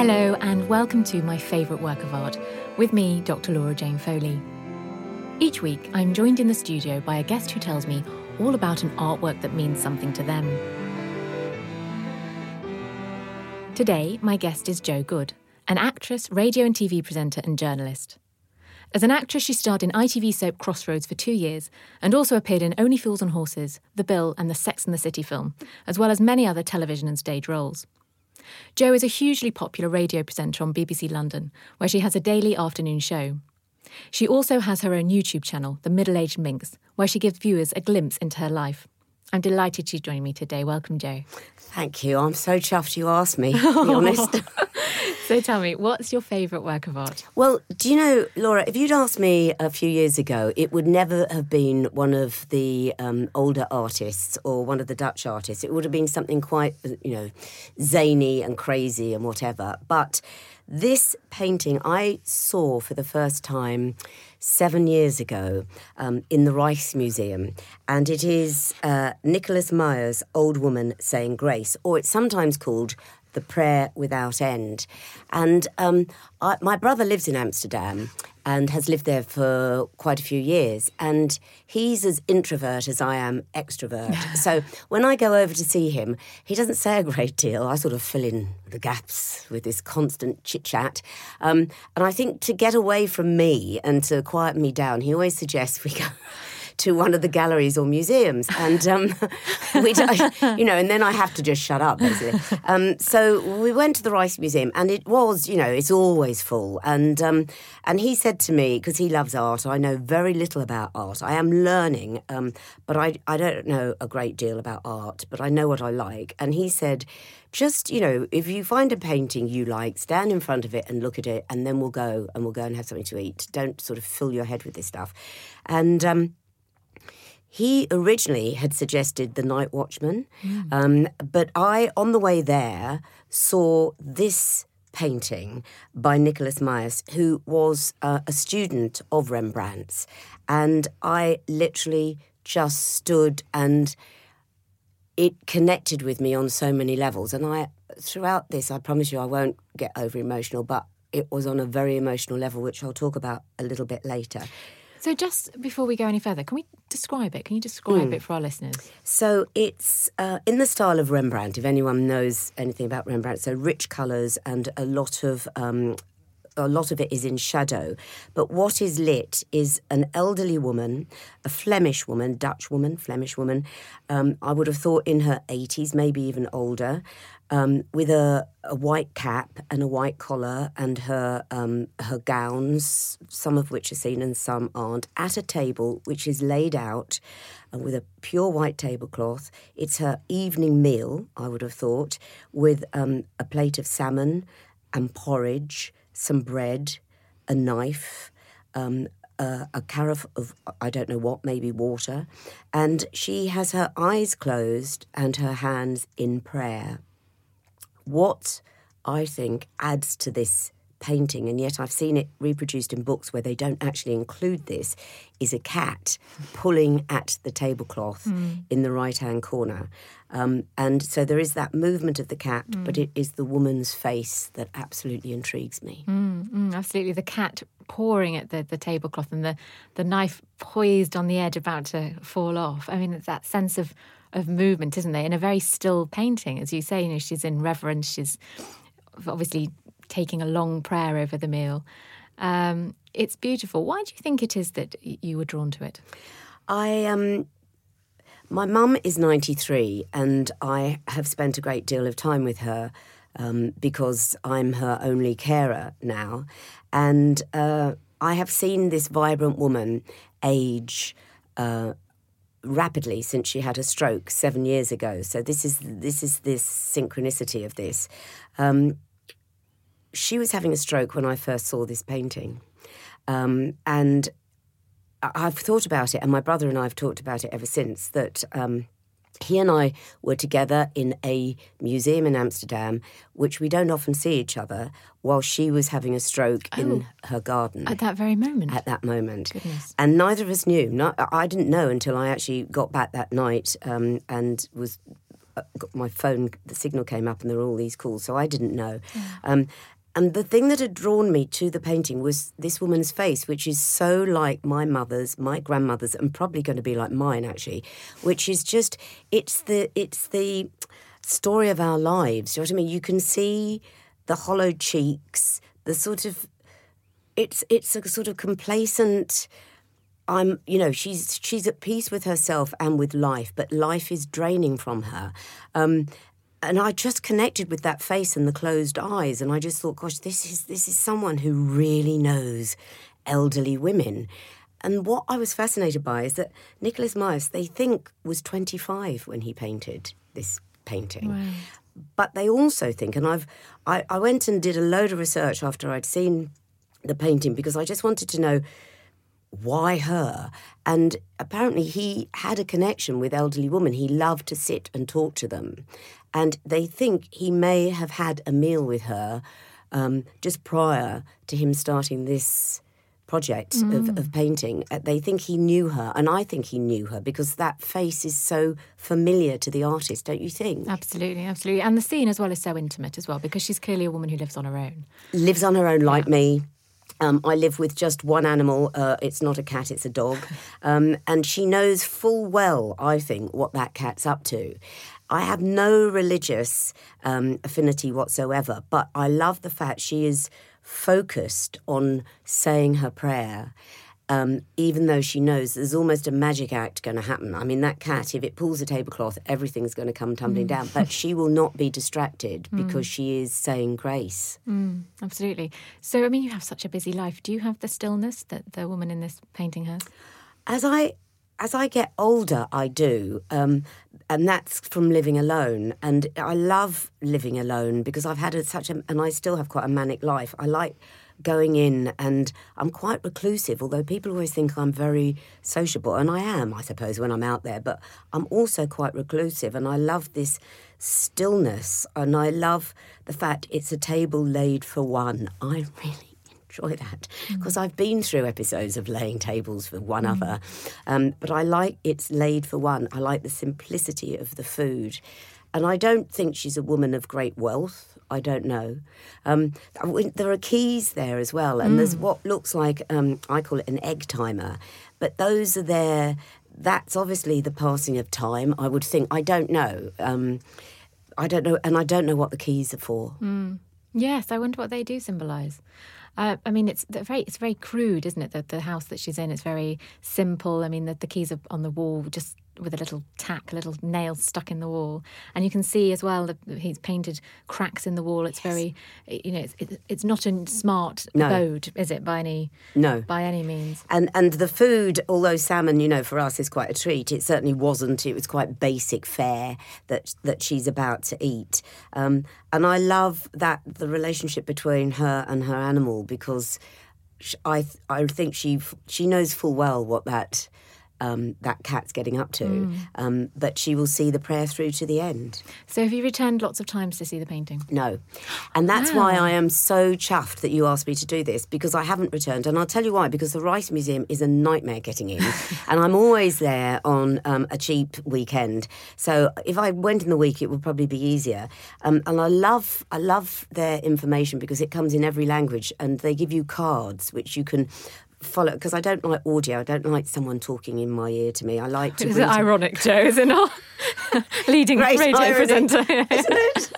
Hello, and welcome to my favourite work of art, with me, Dr. Laura Jane Foley. Each week, I'm joined in the studio by a guest who tells me all about an artwork that means something to them. Today, my guest is Jo Good, an actress, radio and TV presenter, and journalist. As an actress, she starred in ITV soap Crossroads for two years and also appeared in Only Fools and Horses, The Bill, and the Sex and the City film, as well as many other television and stage roles. Jo is a hugely popular radio presenter on BBC London, where she has a daily afternoon show. She also has her own YouTube channel, The Middle Aged Minx, where she gives viewers a glimpse into her life. I'm delighted she's joining me today. Welcome, Jo. Thank you. I'm so chuffed you asked me, to be honest. So tell me, what's your favourite work of art? well, do you know, Laura, if you'd asked me a few years ago, it would never have been one of the um, older artists or one of the Dutch artists. It would have been something quite, you know, zany and crazy and whatever. But this painting I saw for the first time seven years ago um, in the Rijksmuseum, and it is uh, Nicolaes Maes's Old Woman Saying Grace, or it's sometimes called the prayer without end. And um, I, my brother lives in Amsterdam and has lived there for quite a few years. And he's as introvert as I am extrovert. so when I go over to see him, he doesn't say a great deal. I sort of fill in the gaps with this constant chit chat. Um, and I think to get away from me and to quiet me down, he always suggests we go to one of the galleries or museums, and um, we, you know, and then I have to just shut up basically. Um, so we went to the Rijksmuseum, and it was, you know, it's always full, and um, and he said to me because he loves art, I know very little about art. I am learning, um, but I I don't know a great deal about art, but I know what I like, and he said. Just, you know, if you find a painting you like, stand in front of it and look at it, and then we'll go and we'll go and have something to eat. Don't sort of fill your head with this stuff. And um, he originally had suggested The Night Watchman, um, but I, on the way there, saw this painting by Nicolaes Maes, who was uh, a student of Rembrandt's. And I literally just stood and it connected with me on so many levels. And I, throughout this, I promise you, I won't get over emotional, but it was on a very emotional level, which I'll talk about a little bit later. So just before we go any further, can we describe it? Can you describe it for our listeners? So it's uh, in the style of Rembrandt, if anyone knows anything about Rembrandt. So rich colours and a lot of. Um, a lot of it is in shadow, but what is lit is an elderly woman, a Flemish woman, Dutch woman, Flemish woman. Um, I would have thought in her 80s, maybe even older, um, with a, a white cap and a white collar and her um, her gowns, some of which are seen and some aren't, at a table which is laid out uh, with a pure white tablecloth. It's her evening meal, I would have thought, with um, a plate of salmon and porridge, some bread, a knife. A, a carafe of I don't know what, maybe water, and she has her eyes closed and her hands in prayer what I think adds to this painting, and yet I've seen it reproduced in books where they don't actually include this, is a cat pulling at the tablecloth in the right hand corner. Um, and so there is that movement of the cat, but it is the woman's face that absolutely intrigues me. Mm, absolutely. The cat pawing at the, the tablecloth and the, the knife poised on the edge about to fall off. I mean, it's that sense of, of movement, isn't there? In a very still painting, as you say, you know, she's in reverence, she's obviously taking a long prayer over the meal. Um, it's beautiful. Why do you think it is that you were drawn to it? I um my mum is 93 and I have spent a great deal of time with her um, because I'm her only carer now. And uh, I have seen this vibrant woman age uh, rapidly since she had a stroke seven years ago. So this is this is this synchronicity of this. Um, she was having a stroke when I first saw this painting, um, and I've thought about it, and my brother and I have talked about it ever since. That um, he and I were together in a museum in Amsterdam, which we don't often see each other, while she was having a stroke oh, in her garden. At that very moment? At that moment. Goodness. And neither of us knew. Not, I didn't know until I actually got back that night um, and was uh, my phone, the signal came up, and there were all these calls, so I didn't know. Yeah. Um, and the thing that had drawn me to the painting was this woman's face, which is so like my mother's, my grandmother's, and probably going to be like mine actually, which is just it's the it's the story of our lives. You know what I mean? You can see the hollow cheeks, the sort of it's it's a sort of complacent I'm, you know, she's she's at peace with herself and with life, but life is draining from her. Um, and I just connected with that face and the closed eyes, and I just thought, gosh, this is this is someone who really knows elderly women. And what I was fascinated by is that Nicolaes Maes, they think, was 25 when he painted this painting. But they also think, and I've I, I went and did a load of research after I'd seen the painting because I just wanted to know why her? And apparently, he had a connection with elderly women. He loved to sit and talk to them. And they think he may have had a meal with her um, just prior to him starting this project mm. of, of, painting. Uh, they think he knew her, and I think he knew her because that face is so familiar to the artist, don't you think? Absolutely, absolutely. And the scene as well is so intimate as well because she's clearly a woman who lives on her own. Lives on her own, like yeah. me. Um, I live with just one animal. Uh, it's not a cat, it's a dog. Um, and she knows full well, I think, what that cat's up to. I have no religious um, affinity whatsoever, but I love the fact she is focused on saying her prayer. Um, even though she knows there's almost a magic act going to happen. I mean, that cat, if it pulls a tablecloth, everything's going to come tumbling mm. down. But she will not be distracted mm. because she is saying grace. Mm, absolutely. So, I mean, you have such a busy life. Do you have the stillness that the woman in this painting has? As I as I get older, I do. Um, and that's from living alone. And I love living alone because I've had a, such a, and I still have quite a manic life. I like going in and I'm quite reclusive, although people always think I'm very sociable. And I am, I suppose, when I'm out there. But I'm also quite reclusive and I love this stillness and I love the fact it's a table laid for one. I really enjoy that because mm. I've been through episodes of laying tables for one mm. other. Um, but I like it's laid for one. I like the simplicity of the food. And I don't think she's a woman of great wealth. I don't know. Um, there are keys there as well, and mm. there's what looks like um, I call it an egg timer, but those are there. That's obviously the passing of time. I would think. I don't know. Um, I don't know, and I don't know what the keys are for. Mm. Yes, I wonder what they do symbolise. Uh, I mean, it's very it's very crude, isn't it? That the house that she's in, it's very simple. I mean, the, the keys are on the wall, just with a little tack, a little nail stuck in the wall, and you can see as well that he's painted cracks in the wall. It's yes. very, you know, it's, it's not a smart no. abode, is it? By any no, by any means. And and the food, although salmon, you know, for us is quite a treat, it certainly wasn't. It was quite basic fare that that she's about to eat. Um, and I love that the relationship between her and her animal because I I think she she knows full well what that um, that cat's getting up to. Mm. Um, but she will see the prayer through to the end. So have you returned lots of times to see the painting? No. And that's why I am so chuffed that you asked me to do this because I haven't returned. And I'll tell you why because the Rijksmuseum is a nightmare getting in. and I'm always there on um, a cheap weekend. So if I went in the week, it would probably be easier. Um, and I love, I love their information because it comes in every language and they give you cards which you can follow because I don't like audio. I don't like someone talking in my ear to me. I like to Is it ironic, Jo? Is it not? Leading Great radio irony, presenter. isn't it?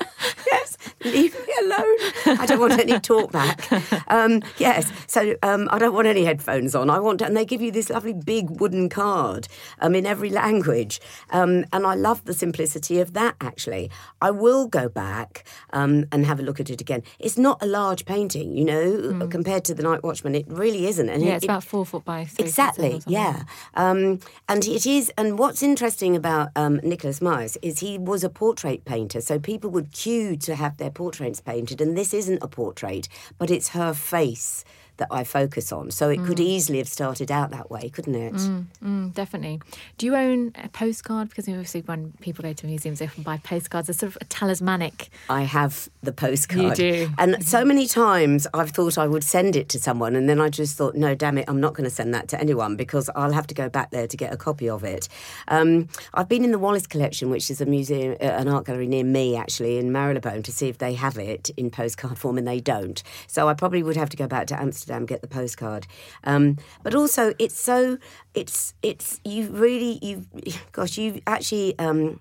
Leave me alone. I don't want any talk back. Um, yes, so um, I don't want any headphones on. I want, and they give you this lovely big wooden card um, in every language, um, and I love the simplicity of that. Actually, I will go back um, and have a look at it again. It's not a large painting, you know, compared to the Night Watchman. It really isn't. And. Yeah, it- it's about four foot by three. Exactly, yeah. Um, and it is, and what's interesting about um, Nicolaes Maes is he was a portrait painter, so people would queue to have their portraits painted, and this isn't a portrait, but it's her face that I focus on. So it could easily have started out that way, couldn't it? Mm, definitely. Do you own a postcard? Because obviously, when people go to museums, they often buy postcards. It's sort of a talismanic. I have the postcard. You do. And so many times I've thought I would send it to someone, and then I just thought, no, damn it, I'm not going to send that to anyone because I'll have to go back there to get a copy of it. Um, I've been in the Wallace collection, which is a museum, uh, an art gallery near me, actually, in Marylebone, to see if they have it in postcard form, and they don't. So I probably would have to go back to Amsterdam get the postcard. Um, but also, it's so it's it's you really you gosh you actually. Um,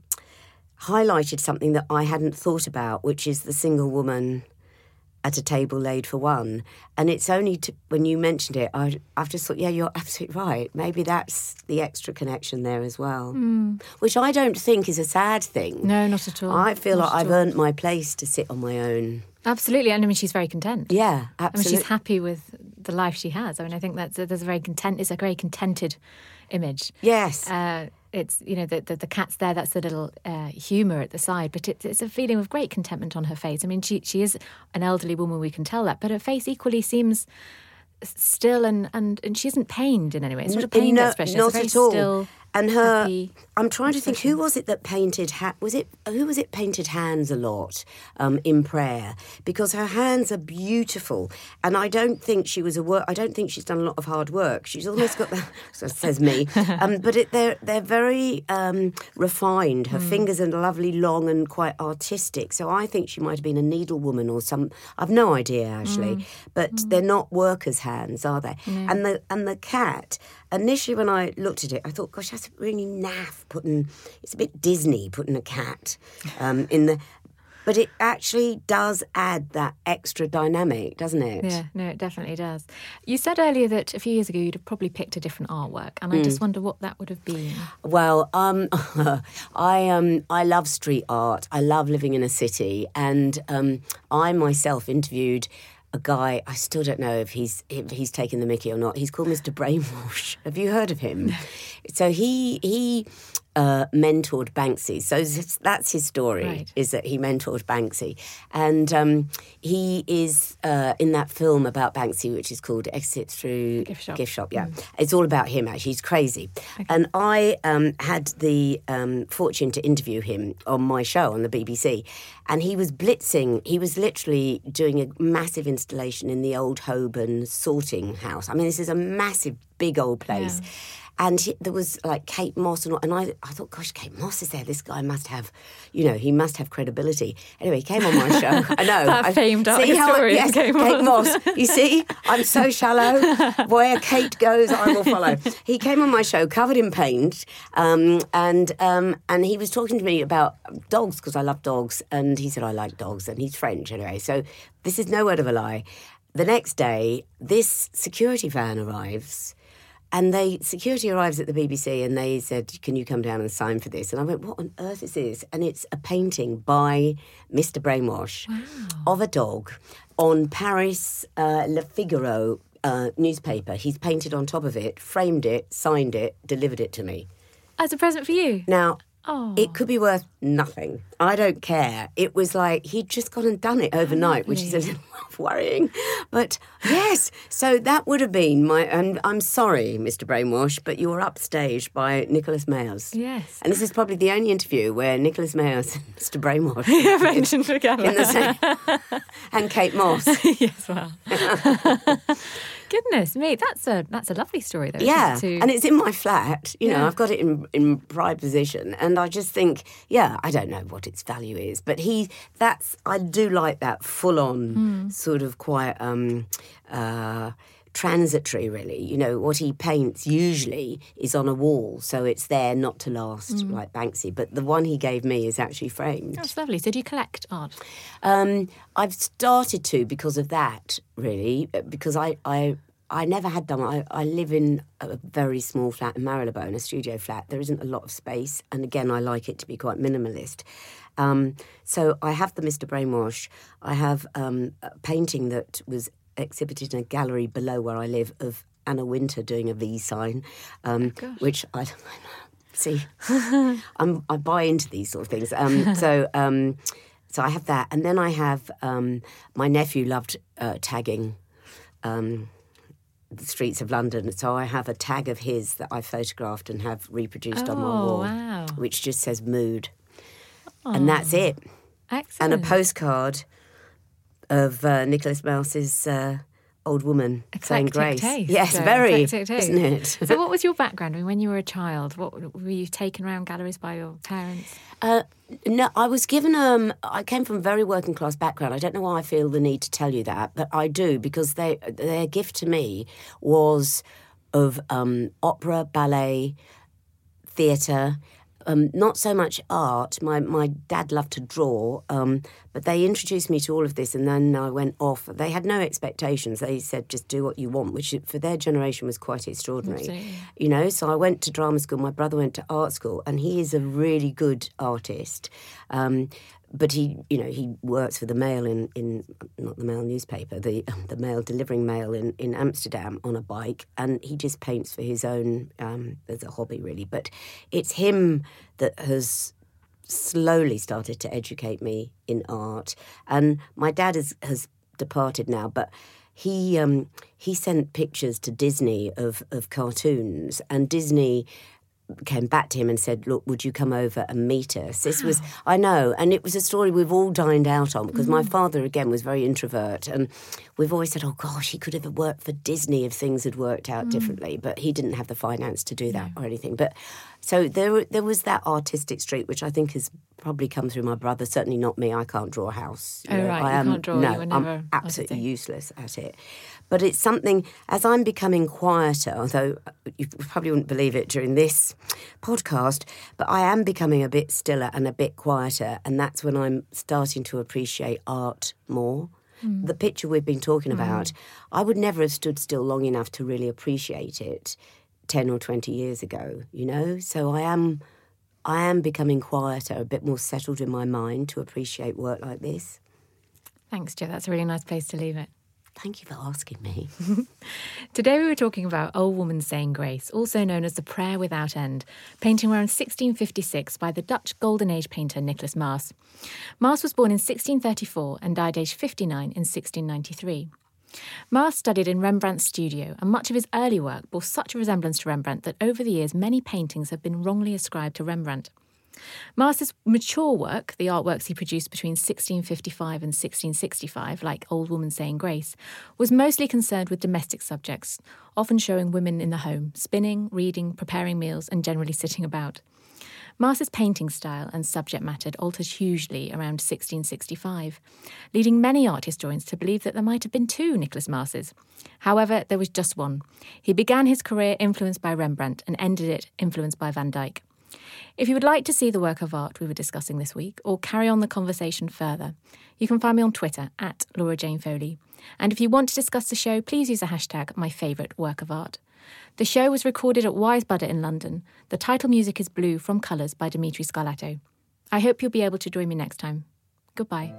highlighted something that I hadn't thought about, which is the single woman at a table laid for one. And it's only to, when you mentioned it, I, I've just thought, yeah, you're absolutely right. Maybe that's the extra connection there as well, which I don't think is a sad thing. No, not at all. I feel Not like I've all. earned my place to sit on my own. Absolutely. And I mean, she's very content. Yeah, absolutely. I mean, she's happy with the life she has. I mean, I think that's there's a very content. It's a very contented image. Yes. Uh, it's you know the, the the cat's there. That's the little uh, humour at the side, but it, it's a feeling of great contentment on her face. I mean, she she is an elderly woman. We can tell that, but her face equally seems still and and and she isn't pained in any way. It's not a pained no, expression. Not it's at all. Still, and her, happy I'm trying to think, who was it that painted? Ha- was it who was it painted hands a lot um, in prayer? Because her hands are beautiful, and I don't think she was a work. I don't think she's done a lot of hard work. She's almost got that. says me, um, but it, they're they're very um, refined. Her fingers are lovely, long, and quite artistic. So I think she might have been a needlewoman or some. I've no idea actually, but they're not workers' hands, are they? And the and the cat initially when I looked at it, I thought, gosh, that's really naff putting. It's a bit Disney putting a cat um, in the. But it actually does add that extra dynamic, doesn't it? Yeah, no, it definitely does. You said earlier that a few years ago you'd have probably picked a different artwork, and I just Mm. wonder what that would have been. Well, um, I um, I love street art. I love living in a city, and um, I myself interviewed a guy. I still don't know if he's if he's taken the Mickey or not. He's called Mr. Brainwash. Have you heard of him? So he he. Uh, mentored Banksy, so that's his story. Right. Is that he mentored Banksy, and um, he is uh, in that film about Banksy, which is called Exit Through Gift Shop. Gift Shop, yeah. It's all about him, actually. He's crazy. And I um, had the um, fortune to interview him on my show on the BBC. And he was blitzing. He was literally doing a massive installation in the old Holborn sorting house. I mean, this is a massive, big old place. And he, there was like Kate Moss and and I, I thought, gosh, Kate Moss is there. This guy must have, you know, he must have credibility. Anyway, he came on my show. I know. That I- famed art see how I- historian, yes, Kate Kate Moss. Moss. You see, I'm so shallow. Where Kate goes, I will follow. He came on my show covered in paint, um, and um, and he was talking to me about dogs because I love dogs, and he said I like dogs, and he's French anyway. So this is no word of a lie. The next day, this security van arrives. And they security arrives at the BBC and they said, "Can you come down and sign for this?" And I went, "What on earth is this?" And it's a painting by Mr. Brainwash of a dog on Paris uh, Le Figaro uh, newspaper. He's painted on top of it, framed it, signed it, delivered it to me. As a present for you. Now, Oh. It could be worth nothing. I don't care. It was like he'd just gone and done it overnight, which is a little worrying. But yes, so that would have been my. And I'm sorry, Mr. Brainwash, but you were upstaged by Nicolaes Maes. Yes. And this is probably the only interview where Nicolaes Maes and Mr. Brainwash mentioned together. in the same. and Kate Moss. yes, well. Goodness me, that's a that's a lovely story though. Yeah, it, and it's in my flat. You know, I've got it in in pride position, and I just think, yeah, I don't know what its value is, but he, that's I do like that full on Hmm. sort of quite um, uh, transitory. Really, you know, what he paints usually is on a wall, so it's there not to last, Hmm. like Banksy. But the one he gave me is actually framed. that's lovely. So do you collect art? Um, I've started to because of that, really, uh, because I, I, I never had done. I, I live in a very small flat in Marylebone, a studio flat. There isn't a lot of space, and again, I like it to be quite minimalist. Um, so I have the Mr. Brainwash. I have um, a painting that was exhibited in a gallery below where I live of Anna Wintour doing a V sign, um, which I don't see. I'm, I buy into these sort of things. Um, so, um, so I have that, and then I have um, my nephew loved uh, tagging um, the streets of London, so I have a tag of his that I photographed and have reproduced on my Oh, wall, wow. which just says mood, and that's it, Excellent. and a postcard of uh, Nicolaes Maes's uh, old woman saying Eclectic grace. taste, yes, uh, very, isn't it? so what was your background? When you were a child, what were you taken around galleries by your parents? Uh, no, I was given. Um, I came from a very working class background. I don't know why I feel the need to tell you that, but I do because they their gift to me was of um, opera, ballet, theatre. Um, not so much art. My my dad loved to draw, um, but they introduced me to all of this, and then I went off. They had no expectations. They said just do what you want, which for their generation was quite extraordinary. Absolutely. You know, so I went to drama school. My brother went to art school, and he is a really good artist. Um, but he, you know, he works for the Mail in, in not the Mail newspaper, the the Mail delivering mail in, in Amsterdam on a bike, and he just paints for his own um, as a hobby, really. But it's him that has slowly started to educate me in art. And my dad has, has departed now, but he um, he sent pictures to Disney of, of cartoons, and Disney came back to him and said, "Look, would you come over and meet us?" This was, I know, and it was a story we've all dined out on because my mm-hmm. father again was very introvert, and we've always said, "Oh gosh, he could have worked for Disney if things had worked out mm. differently," but he didn't have the finance to do that or anything. But so there, there was that artistic streak, which I think has probably come through my brother. Certainly not me. I can't draw a house. Oh, right, I you am, can't draw, you No, I'm absolutely useless at it. But it's something, as I'm becoming quieter, although uh, you probably wouldn't believe it during this podcast, but I am becoming a bit stiller and a bit quieter. And that's when I'm starting to appreciate art more. Hmm. The picture we've been talking hmm. about, I would never have stood still long enough to really appreciate it 10 or 20 years ago, you know? So I am. I am becoming quieter, a bit more settled in my mind to appreciate work like this. Thanks, Jo. That's a really nice place to leave it. Thank you for asking me. Today we were talking about Old Woman Saying Grace, also known as the Prayer Without End, painting around 1656 by the Dutch Golden Age painter Nicolaes Maes. Maes was born in 1634 and died aged 59 in 1693. Maes studied in Rembrandt's studio, and much of his early work bore such a resemblance to Rembrandt that over the years many paintings have been wrongly ascribed to Rembrandt. Maes's mature work, the artworks he produced between 1655 and 1665, like Old Woman Saying Grace, was mostly concerned with domestic subjects, often showing women in the home, spinning, reading, preparing meals, and generally sitting about. Maes's painting style and subject matter altered hugely around 1665, leading many art historians to believe that there might have been two Nicolaes Maeses. However, there was just one. He began his career influenced by Rembrandt and ended it influenced by Van Dyck. If you would like to see the work of art we were discussing this week or carry on the conversation further, you can find me on Twitter at Laura Jane Foley. And if you want to discuss the show, please use the hashtag my favourite work of art. The show was recorded at Wisebuddah in London. The title music is Blue from Colours by Dimitri Scarlato. I hope you'll be able to join me next time. Goodbye.